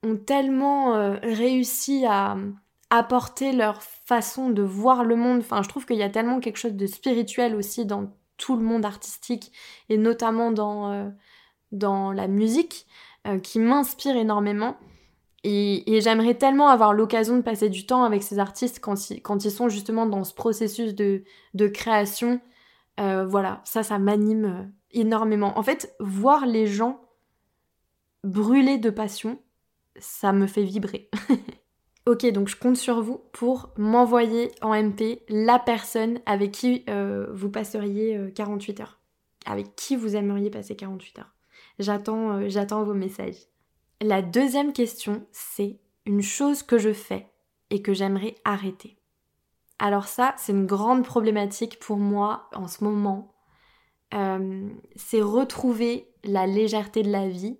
ont tellement euh, réussi à apporter leur façon de voir le monde. Enfin, je trouve qu'il y a tellement quelque chose de spirituel aussi dans tout le monde artistique et notamment dans, euh, la musique euh, qui m'inspire énormément. Et, j'aimerais tellement avoir l'occasion de passer du temps avec ces artistes quand ils, sont justement dans ce processus de, de création. Euh, voilà, ça, ça m'anime euh, énormément. En fait, voir les gens brûler de passion, ça me fait vibrer. *laughs* ok, donc je compte sur vous pour m'envoyer en MP la personne avec qui euh, vous passeriez 48 heures. avec qui vous aimeriez passer 48 heures. J'attends, euh, j'attends vos messages. La deuxième question, c'est une chose que je fais et que j'aimerais arrêter. Alors ça, c'est une grande problématique pour moi en ce moment. Euh, c'est retrouver la légèreté de la vie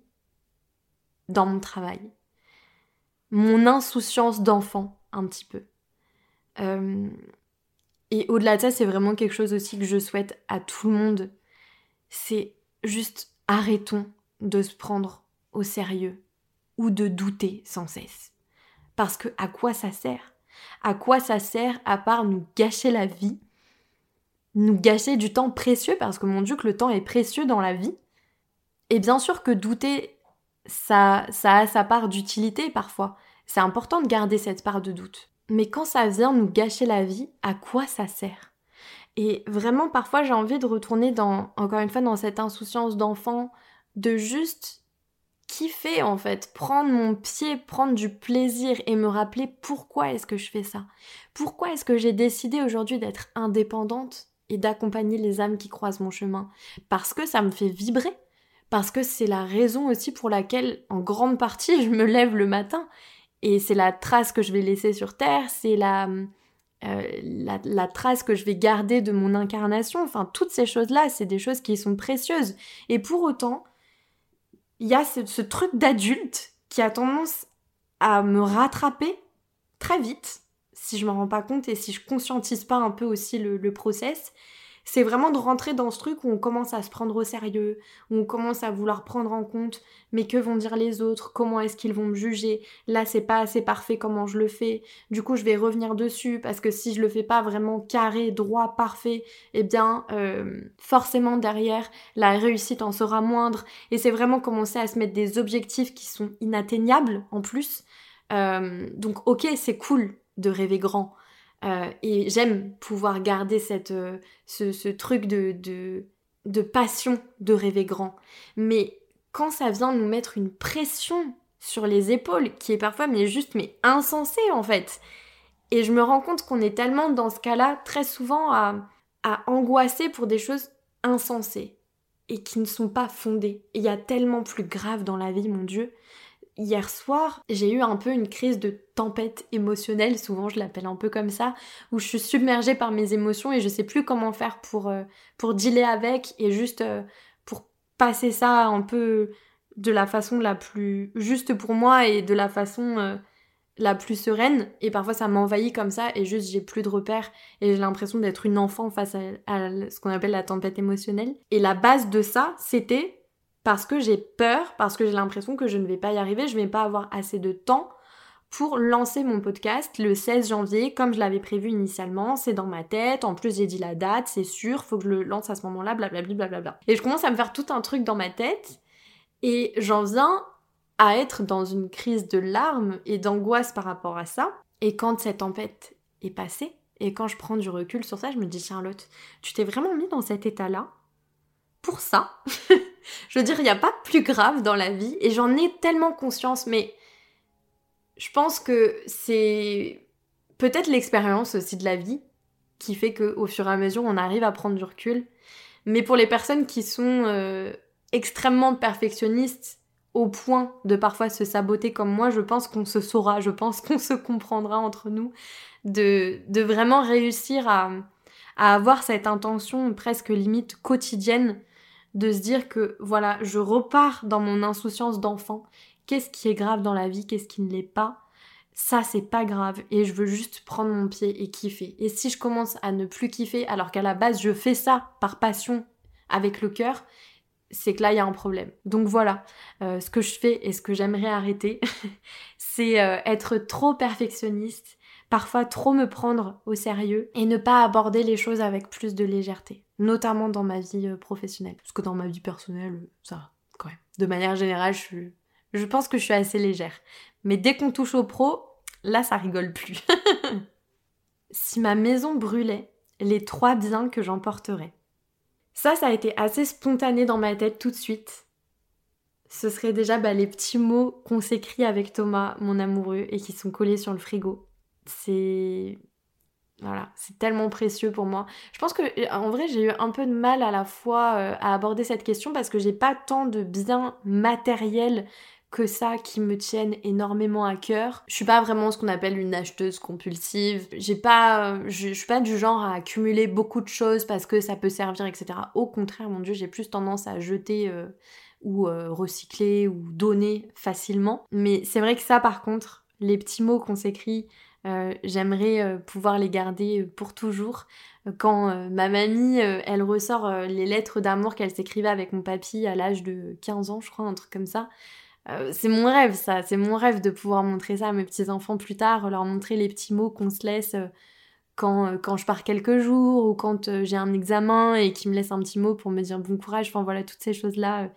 dans mon travail. Mon insouciance d'enfant, un petit peu. Euh, et au-delà de ça, c'est vraiment quelque chose aussi que je souhaite à tout le monde. C'est juste arrêtons de se prendre au sérieux ou de douter sans cesse. Parce que à quoi ça sert? À quoi ça sert à part nous gâcher la vie? Nous gâcher du temps précieux parce que mon Dieu que le temps est précieux dans la vie? Et bien sûr que douter, ça, ça a sa part d'utilité parfois. C'est important de garder cette part de doute. Mais quand ça vient nous gâcher la vie, à quoi ça sert? Et vraiment, parfois, j'ai envie de retourner dans, encore une fois, dans cette insouciance d'enfant, de juste kiffer en fait, prendre mon pied, prendre du plaisir et me rappeler pourquoi est-ce que je fais ça Pourquoi est-ce que j'ai décidé aujourd'hui d'être indépendante et d'accompagner les âmes qui croisent mon chemin? Parce que ça me fait vibrer, parce que c'est la raison aussi pour laquelle en grande partie *laughs* je me lève le matin et c'est la trace que je vais laisser sur Terre, c'est euh, la, la, trace que je vais garder de mon incarnation. Enfin, toutes ces choses-là, c'est des choses qui sont précieuses. Et pour autant, il y a ce, truc d'adulte qui a tendance à me rattraper très vite, si je m'en rends pas compte et si je conscientise pas un peu aussi le, le process c'est vraiment de rentrer dans ce truc où on commence à se prendre au sérieux, où on commence à vouloir prendre en compte, mais que vont dire les autres, comment est-ce qu'ils vont me juger, là c'est pas assez parfait comment je le fais, du coup je vais revenir dessus parce que si je le fais pas vraiment carré, droit, parfait, eh bien euh, forcément derrière la réussite en sera moindre, et c'est vraiment commencer à se mettre des objectifs qui sont inatteignables en plus. Euh, donc ok c'est cool de rêver grand, euh, et j'aime pouvoir garder cette, euh, ce, truc de, de, passion de rêver grand. Mais quand ça vient nous mettre une pression sur les épaules, qui est parfois mais juste mais insensée en fait. Et je me rends compte qu'on est tellement dans ce cas-là très souvent à, à angoisser pour des choses insensées et qui ne sont pas fondées. Il y a tellement plus grave dans la vie, mon Dieu. Hier soir, j'ai eu un peu une crise de tempête émotionnelle, souvent je l'appelle un peu comme ça, où je suis submergée par mes émotions et je sais plus comment faire pour, euh, pour dealer avec et juste euh, pour passer ça un peu de la façon la plus juste pour moi et de la façon euh, la plus sereine. Et parfois ça m'envahit comme ça et juste j'ai plus de repères et j'ai l'impression d'être une enfant face à ce qu'on appelle la tempête émotionnelle. Et la base de ça, c'était parce que j'ai peur, parce que j'ai l'impression que je ne vais pas y arriver, je ne vais pas avoir assez de temps pour lancer mon podcast le 16 janvier comme je l'avais prévu initialement, c'est dans ma tête, en plus j'ai dit la date, c'est sûr, faut que je le lance à ce moment-là, blablabla, blablabla. Et je commence à me faire tout un truc dans ma tête et j'en viens à être dans une crise de larmes et d'angoisse par rapport à ça. Et quand cette tempête est passée, et quand je prends du recul sur ça, je me dis Charlotte, tu t'es vraiment mis dans cet état-là? Pour ça. *laughs* je veux dire, il n'y a pas plus grave dans la vie et j'en ai tellement conscience, mais je pense que c'est peut-être l'expérience aussi de la vie qui fait qu'au fur et à mesure on arrive à prendre du recul. Mais pour les personnes qui sont euh, extrêmement perfectionnistes au point de parfois se saboter comme moi, je pense qu'on se saura, je pense qu'on se comprendra entre nous de, vraiment réussir à avoir cette intention presque limite quotidienne de se dire que voilà, je repars dans mon insouciance d'enfant. Qu'est-ce qui est grave dans la vie, qu'est-ce qui ne l'est pas? Ça c'est pas grave et je veux juste prendre mon pied et kiffer. Et si je commence à ne plus kiffer alors qu'à la base je fais ça par passion avec le cœur, c'est que là il y a un problème. Donc voilà, euh, ce que je fais et ce que j'aimerais arrêter, *laughs* c'est euh, être trop perfectionniste, parfois trop me prendre au sérieux et ne pas aborder les choses avec plus de légèreté notamment dans ma vie euh, professionnelle. Parce que dans ma vie personnelle, ça, quand même. De manière générale, je, je pense que je suis assez légère. Mais dès qu'on touche au pro, là, ça rigole plus. *laughs* si ma maison brûlait, les trois biens que j'emporterais. Ça, ça a été assez spontané dans ma tête tout de suite. Ce serait déjà bah, les petits mots qu'on s'écrit avec Thomas, mon amoureux, et qui sont collés sur le frigo. C'est Voilà, c'est tellement précieux pour moi. Je pense que en vrai, j'ai eu un peu de mal à la fois euh, à aborder cette question parce que j'ai pas tant de biens matériels que ça qui me tiennent énormément à cœur. Je suis pas vraiment ce qu'on appelle une acheteuse compulsive. Pas, je, suis pas du genre à accumuler beaucoup de choses parce que ça peut servir, etc. Au contraire, mon dieu, j'ai plus tendance à jeter euh, ou euh, recycler ou donner facilement. Mais c'est vrai que ça, par contre, les petits mots qu'on s'écrit, euh, j'aimerais pouvoir les garder pour toujours. Quand ma mamie, elle ressort les lettres d'amour qu'elle s'écrivait avec mon papy à l'âge de 15 ans, je crois, un truc comme ça. Euh, c'est mon rêve ça, c'est mon rêve de pouvoir montrer ça à mes petits-enfants plus tard, leur montrer les petits mots qu'on se laisse euh, quand, euh, quand je pars quelques jours ou quand j'ai un examen et qu'ils me laissent un petit mot pour me dire bon courage, enfin voilà, toutes ces choses-là,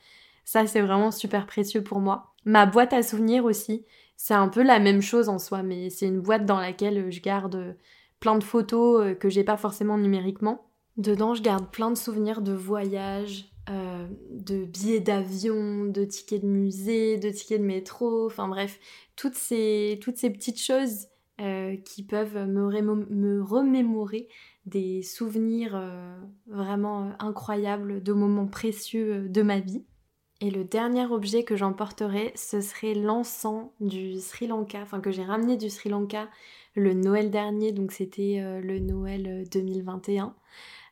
ça c'est vraiment super précieux pour moi. Ma boîte à souvenirs aussi, c'est un peu la même chose en soi, mais c'est une boîte dans laquelle je garde plein de photos que j'ai pas forcément numériquement. Dedans, je garde plein de souvenirs de voyages, euh, de billets d'avion, de tickets de musée, de tickets de métro, enfin bref, toutes ces, toutes ces petites choses euh, qui peuvent me, remémorer des souvenirs euh, vraiment incroyables, de moments précieux de ma vie. Et le dernier objet que j'emporterai, ce serait l'encens du Sri Lanka, enfin que j'ai ramené du Sri Lanka le Noël dernier, donc c'était le Noël 2021.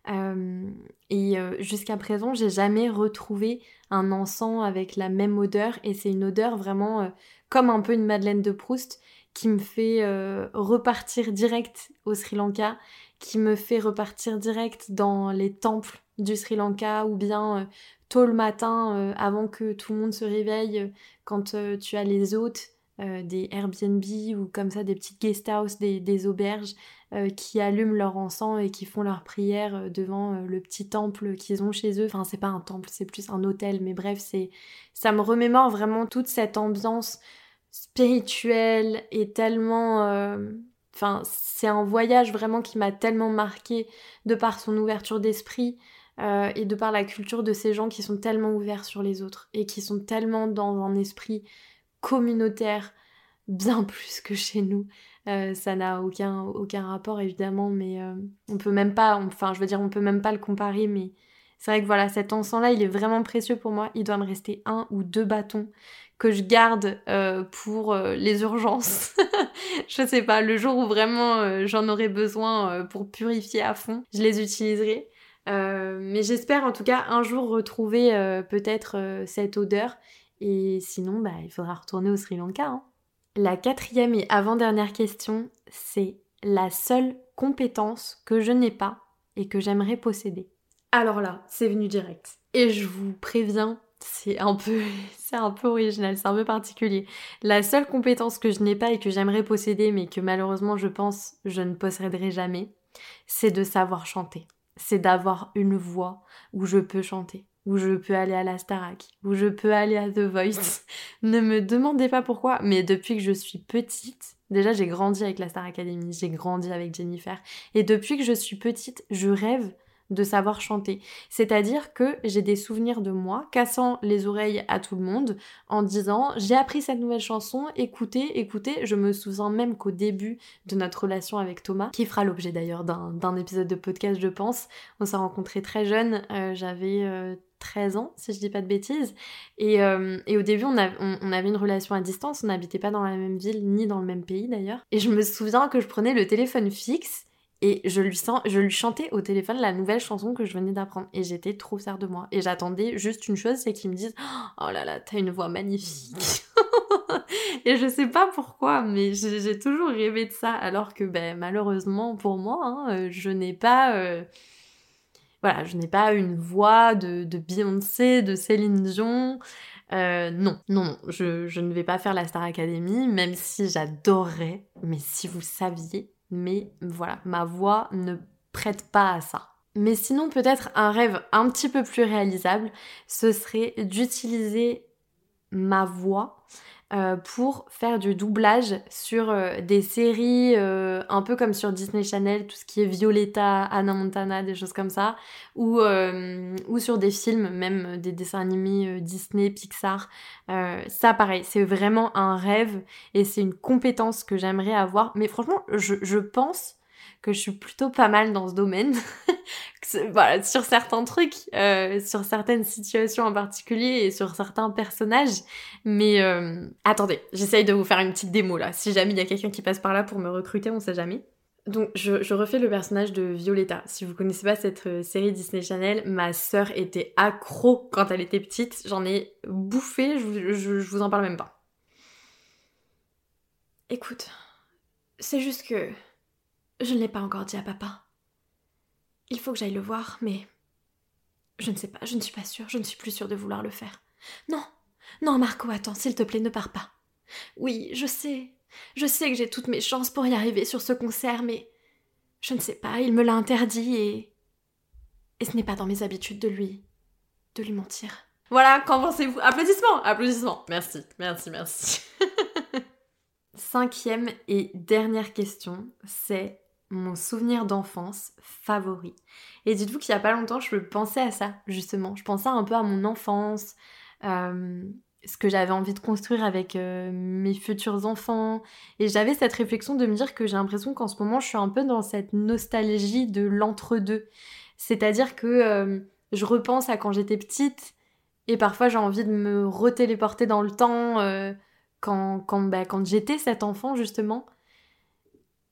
Euh, et euh, jusqu'à présent, j'ai jamais retrouvé un encens avec la même odeur. Et c'est une odeur vraiment euh, comme un peu une Madeleine de Proust qui me fait repartir direct au Sri Lanka, qui me fait repartir direct dans les temples du Sri Lanka ou bien tôt le matin avant que tout le monde se réveille quand tu as les hôtes des Airbnb ou comme ça des petites guest houses, des auberges euh, qui allument leur encens et qui font leur prière euh, devant euh, le petit temple qu'ils ont chez eux. Enfin, c'est pas un temple, c'est plus un hôtel, mais bref, c'est ça me remémore vraiment toute cette ambiance spirituelle et tellement enfin c'est un voyage vraiment qui m'a tellement marqué de par son ouverture d'esprit et de par la culture de ces gens qui sont tellement ouverts sur les autres et qui sont tellement dans un esprit communautaire bien *laughs* plus que chez nous euh, ça n'a aucun, aucun rapport évidemment, mais euh, on peut même pas, enfin je veux dire, on peut même pas le comparer, mais c'est vrai que voilà, cet encens-là, il est vraiment précieux pour moi. Il doit me rester un ou deux bâtons que je garde euh, pour les urgences. *laughs* je sais pas, le jour où vraiment j'en aurai besoin pour purifier à fond, je les utiliserai. mais j'espère en tout cas un jour retrouver peut-être cette odeur. Et sinon, bah, il faudra retourner au Sri Lanka. Hein. La quatrième et avant-dernière question, c'est la seule compétence que je n'ai pas et que j'aimerais posséder. Alors là, c'est venu direct. Et je vous préviens, c'est un peu *laughs* c'est un peu original, c'est un peu particulier. La seule compétence que je n'ai pas et que j'aimerais posséder mais que malheureusement je pense je ne posséderai jamais, c'est de savoir chanter. C'est d'avoir une voix où je peux chanter où je peux aller à la Starac, où je peux aller à The Voice. *laughs* ne me demandez pas pourquoi, mais depuis que je suis petite, déjà j'ai grandi avec la Star Academy, j'ai grandi avec Jennifer, et depuis que je suis petite, je rêve de savoir chanter. C'est-à-dire que j'ai des souvenirs de moi cassant les oreilles à tout le monde en disant j'ai appris cette nouvelle chanson, écoutez, écoutez. Je me souviens même qu'au début de notre relation avec Thomas, qui fera l'objet d'ailleurs d'un épisode de podcast je pense, on s'est rencontrés très jeunes, euh, j'avais 13 euh, ans, si je dis pas de bêtises. Et, euh, au début, on, on, avait une relation à distance, on n'habitait pas dans la même ville, ni dans le même pays d'ailleurs. Et je me souviens que je prenais le téléphone fixe et je lui, sens, je lui chantais au téléphone la nouvelle chanson que je venais d'apprendre. Et j'étais trop fière de moi. Et j'attendais juste une chose, c'est qu'il me dise Oh là là, t'as une voix magnifique. *laughs* et je sais pas pourquoi, mais j'ai toujours rêvé de ça. Alors que ben, malheureusement pour moi, hein, euh, je n'ai pas. Euh, voilà, je n'ai pas une voix de, de Beyoncé, de Céline Dion. Euh, non, non, non, je, je ne vais pas faire la Star Academy, même si j'adorerais. Mais si vous saviez mais voilà, ma voix ne prête pas à ça. Mais sinon, peut-être un rêve un petit peu plus réalisable, ce serait d'utiliser ma voix euh, pour faire du doublage sur euh, des séries euh, un peu comme sur Disney Channel, tout ce qui est Violetta, Anna Montana, des choses comme ça, ou, ou sur des films, même des dessins animés Disney, Pixar. ça pareil, c'est vraiment un rêve et c'est une compétence que j'aimerais avoir. Mais franchement, je, je pense que je suis plutôt pas mal dans ce domaine. *laughs* voilà, sur certains trucs, euh, sur certaines situations en particulier et sur certains personnages. Mais euh, attendez, j'essaye de vous faire une petite démo là. Si jamais il y a quelqu'un qui passe par là pour me recruter, on sait jamais. Donc je, refais le personnage de Violetta. Si vous connaissez pas cette euh, série Disney Channel, ma sœur était accro quand elle était petite. J'en ai bouffé, je, je vous en parle même pas. Écoute, c'est juste que je ne l'ai pas encore dit à papa. Il faut que j'aille le voir, mais je ne sais pas, je ne suis pas sûre, je ne suis plus sûre de vouloir le faire. Non, non, Marco, attends, s'il te plaît, ne pars pas. Oui, je sais, je sais que j'ai toutes mes chances pour y arriver sur ce concert, mais je ne sais pas, il me l'a interdit et. Et ce n'est pas dans mes habitudes de lui. de lui mentir. Voilà, qu'en pensez-vous? Applaudissements Applaudissements Merci, merci, merci. *laughs* Cinquième et dernière question, c'est mon souvenir d'enfance favori. Et dites-vous qu'il n'y a pas longtemps, je pensais à ça, justement. Je pensais un peu à mon enfance, euh, ce que j'avais envie de construire avec euh, mes futurs enfants. Et j'avais cette réflexion de me dire que j'ai l'impression qu'en ce moment, je suis un peu dans cette nostalgie de l'entre-deux. C'est-à-dire que euh, je repense à quand j'étais petite et parfois j'ai envie de me retéléporter dans le temps quand, quand, bah, quand j'étais cet enfant, justement.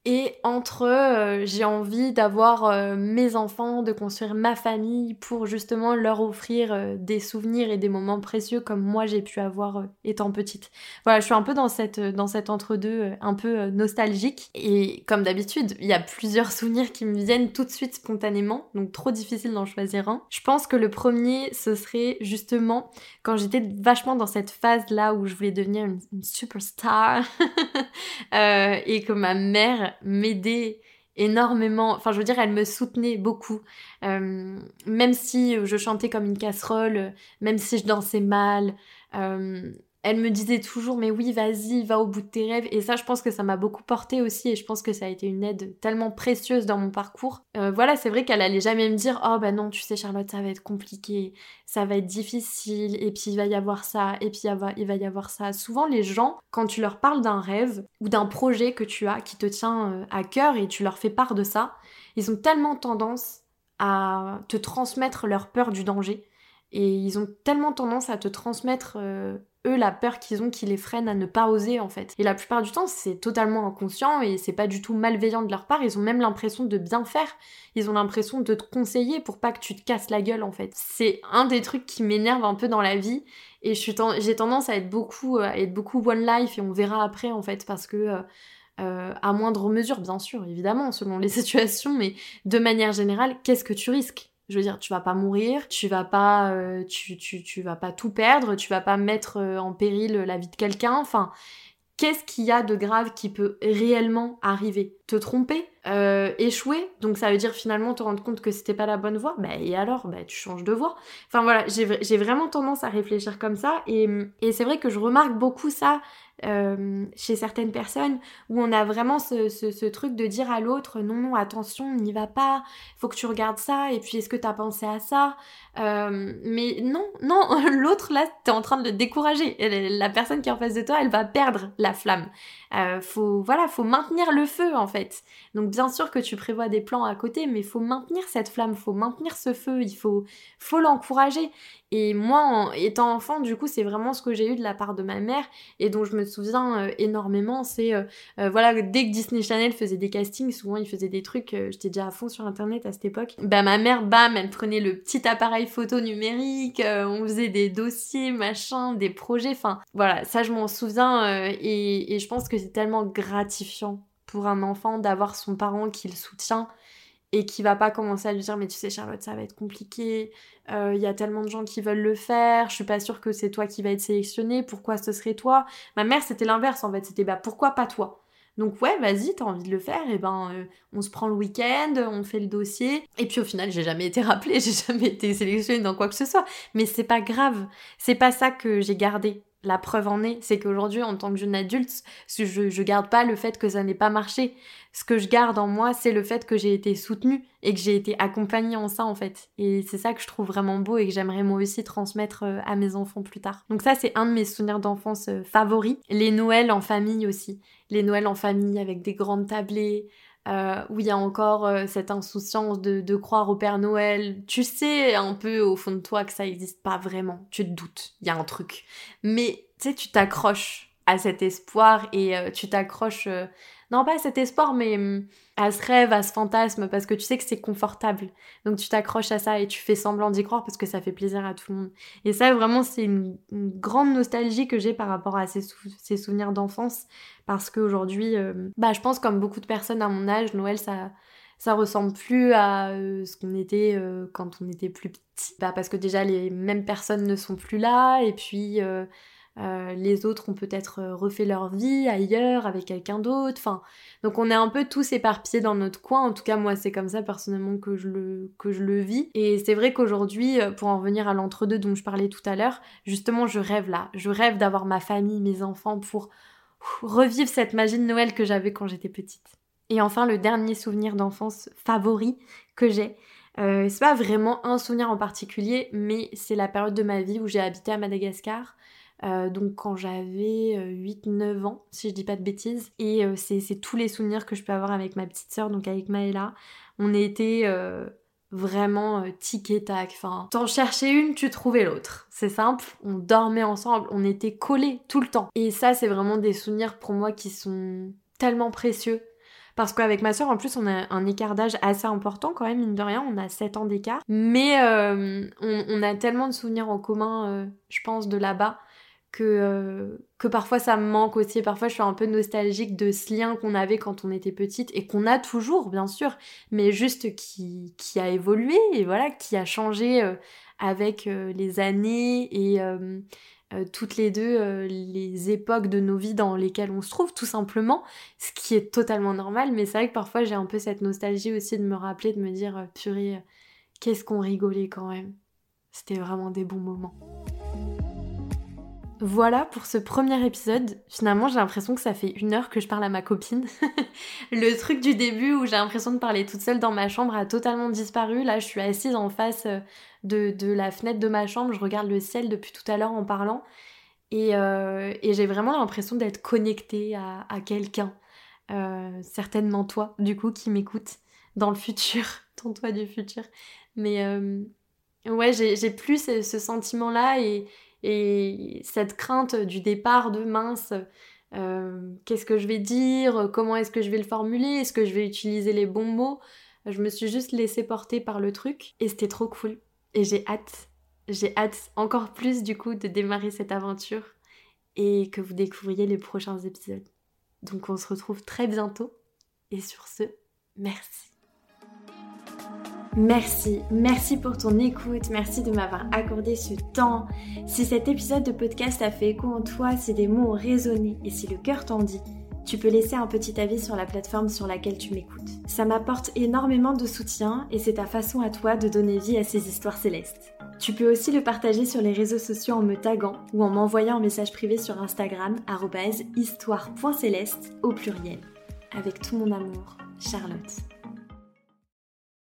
Et entre euh, j'ai envie d'avoir euh, mes enfants, de construire ma famille pour justement leur offrir euh, des souvenirs et des moments précieux comme moi j'ai pu avoir étant petite. Voilà, je suis un peu dans cette dans cet entre-deux un peu nostalgique et comme d'habitude, il y a plusieurs *laughs* souvenirs qui me viennent tout de suite spontanément, donc trop difficile d'en choisir un. Je pense que le premier ce serait justement quand j'étais vachement dans cette phase là où je voulais devenir une superstar *laughs* et que ma mère m'aider énormément. Enfin, je veux dire, elle me soutenait beaucoup. Euh, même si je chantais comme une casserole, même si je dansais mal, euh, elle me disait toujours mais oui vas-y va au bout de tes rêves. Et ça je pense que ça m'a beaucoup porté aussi et je pense que ça a été une aide tellement précieuse dans mon parcours. Euh, voilà c'est vrai qu'elle allait jamais me dire oh bah non tu sais Charlotte ça va être compliqué ça va être difficile et puis il va y avoir ça et puis il va, y avoir ça. Souvent les gens quand tu leur parles d'un rêve ou d'un projet que tu as qui te tient euh, à cœur et tu leur fais part de ça ils ont tellement tendance à te transmettre leur peur du danger et ils ont tellement tendance à te transmettre euh, eux la peur qu'ils ont qui les freine à ne pas oser en fait. Et la plupart du temps, c'est totalement inconscient et c'est pas du tout malveillant de leur part, ils ont même l'impression de bien faire. Ils ont l'impression de te conseiller pour pas que tu te casses la gueule en fait. C'est un des trucs qui m'énerve un peu dans la vie et j'ai tendance à être beaucoup à être beaucoup one life et on verra après en fait parce que euh, euh, à moindre mesure, bien sûr, évidemment, selon les *laughs* situations, mais de manière générale, qu'est-ce que tu risques? Je veux dire, tu vas pas mourir, tu vas pas, euh, tu, tu, tu, vas pas tout perdre, tu vas pas mettre euh, en péril la vie de quelqu'un. Enfin, qu'est-ce qu'il y a de grave qui peut réellement arriver? Te tromper euh, Échouer? Donc ça veut dire finalement te rendre compte que c'était pas la bonne voie? Bah et alors? Bah tu changes de voie. Enfin voilà, j'ai vraiment tendance à réfléchir comme ça. Et, et c'est vrai que je remarque beaucoup ça euh, chez certaines personnes où on a vraiment ce, ce, truc de dire à l'autre non non attention n'y va pas faut que tu regardes ça et puis est-ce que tu as pensé à ça? Euh, mais non non *laughs* l'autre là t'es en train de le décourager la personne qui est en face de toi elle va perdre la flamme euh, faut voilà faut maintenir le feu en fait donc bien sûr que tu prévois des plans à côté mais faut maintenir cette flamme faut maintenir ce feu il faut faut l'encourager et moi, étant enfant, du coup, c'est vraiment ce que j'ai eu de la part de ma mère et dont je me souviens euh, énormément. C'est, euh, voilà, dès que Disney Channel faisait des castings, souvent ils faisaient des trucs, j'étais déjà à fond sur Internet à cette époque. Bah, ma mère, bam, elle prenait le petit appareil photo numérique, on faisait des dossiers, machin, des projets, enfin, voilà, ça je m'en souviens et, et je pense que c'est tellement gratifiant pour un enfant d'avoir son parent qui le soutient et qui va pas commencer à lui dire mais tu sais Charlotte ça va être compliqué, il euh, y a tellement de gens qui veulent le faire, je suis pas sûre que c'est toi qui va être sélectionné, pourquoi ce serait toi? Ma mère c'était l'inverse en fait, c'était bah pourquoi pas toi? Donc ouais, vas-y, t'as envie de le faire, et ben euh, on se prend le week-end, on fait le dossier, et puis au final j'ai jamais été rappelée, *laughs* j'ai jamais été sélectionnée dans quoi que ce soit, mais c'est pas grave, c'est pas ça que j'ai gardé la preuve en est, c'est qu'aujourd'hui, en tant que jeune adulte, je, je garde pas le fait que ça n'ait pas marché. Ce que je garde en moi, c'est le fait que j'ai été soutenue et que j'ai été accompagnée en ça, en fait. Et c'est ça que je trouve vraiment beau et que j'aimerais moi aussi transmettre euh, à mes enfants plus tard. Donc ça, c'est un de mes souvenirs d'enfance euh, favoris. Les Noëls en famille aussi. Les Noëls en famille avec des grandes tablées, euh, où il y a encore euh, cette insouciance de, croire au Père Noël. Tu sais un peu au fond de toi que ça n'existe pas vraiment. Tu te doutes, il y a un truc. Mais tu sais, tu t'accroches à cet espoir et euh, tu t'accroches non pas à cet espoir, mais hum, à ce rêve, à ce fantasme, parce que tu sais que c'est confortable. Donc tu t'accroches à ça et tu fais semblant d'y croire parce que ça fait plaisir à tout le monde. Et ça, vraiment, c'est une, grande nostalgie que j'ai par rapport à ces, souvenirs d'enfance, parce qu'aujourd'hui, euh, bah, je pense comme beaucoup de personnes à mon âge, Noël, ça ça ressemble plus à euh, ce qu'on était euh, quand on était plus petit. Bah, parce que déjà les mêmes personnes ne sont plus là et puis euh, les autres ont peut-être euh, refait leur vie ailleurs avec quelqu'un d'autre. Enfin, donc on est un peu tous éparpillés dans notre coin. En tout cas, moi, c'est comme ça personnellement que je le, que je le vis. Et c'est vrai qu'aujourd'hui, euh, pour en revenir à l'entre-deux dont je parlais tout à l'heure, justement, je rêve là. Je rêve d'avoir ma famille, mes enfants pour revivre cette magie de Noël que j'avais quand j'étais petite. Et enfin, le dernier souvenir d'enfance favori que j'ai, c'est pas vraiment un souvenir en particulier, mais c'est la période de ma vie où j'ai habité à Madagascar. Euh, donc quand j'avais 8-9 euh, ans, si je dis pas de bêtises. Et euh, c'est tous les souvenirs que je peux avoir avec ma petite sœur, donc avec Maëla. On était vraiment tic et tac. Enfin, t'en cherchais une, tu trouvais l'autre. C'est simple, on dormait ensemble, on était collés tout le temps. Et ça, c'est vraiment des souvenirs pour moi qui sont tellement précieux. Parce qu'avec ma soeur, en plus, on a un écart d'âge assez important quand même, mine de rien, on a 7 ans d'écart. Mais on, on, a tellement de souvenirs en commun, je pense, de là-bas, que, euh, que parfois ça me manque aussi. Parfois je suis un peu nostalgique de ce lien qu'on avait quand on était petite et qu'on a toujours, bien sûr, mais juste qui, qui a évolué et voilà, qui a changé euh, avec euh, les années et toutes les deux les époques de nos vies dans lesquelles on se trouve, tout simplement, ce qui est totalement normal. Mais c'est vrai que parfois j'ai un peu cette nostalgie aussi de me rappeler, de me dire, purée, qu'est-ce qu'on rigolait quand même. C'était vraiment des bons moments. Voilà pour ce premier épisode. Finalement, j'ai l'impression que ça fait une heure que je parle à ma copine. *laughs* le truc du début où j'ai l'impression de parler toute seule dans ma chambre a totalement disparu. Là, je suis assise en face euh, de, la fenêtre de ma chambre. Je regarde le ciel depuis tout à l'heure en parlant. Et, euh, j'ai vraiment l'impression d'être connectée à, quelqu'un. Euh, certainement toi, du coup, qui m'écoute dans le futur. *laughs* Ton toi du futur. Mais ouais, j'ai plus ce sentiment-là et et cette crainte du départ de mince, euh, qu'est-ce que je vais dire, comment est-ce que je vais le formuler, est-ce que je vais utiliser les bons mots, je me suis juste laissée porter par le truc et c'était trop cool. Et j'ai hâte, j'ai hâte encore plus du coup de démarrer cette aventure et que vous découvriez les prochains épisodes. Donc on se retrouve très bientôt et sur ce, merci. Merci, merci pour ton écoute, merci de m'avoir accordé ce temps. Si cet épisode de podcast a fait écho en toi, si des mots ont résonné et si le cœur t'en dit, tu peux laisser un petit avis sur la plateforme sur laquelle tu m'écoutes. Ça m'apporte énormément de soutien et c'est ta façon à toi de donner vie à ces histoires célestes. Tu peux aussi le partager sur les réseaux sociaux en me taguant ou en m'envoyant un message privé sur Instagram histoire.céleste au pluriel. Avec tout mon amour, Charlotte.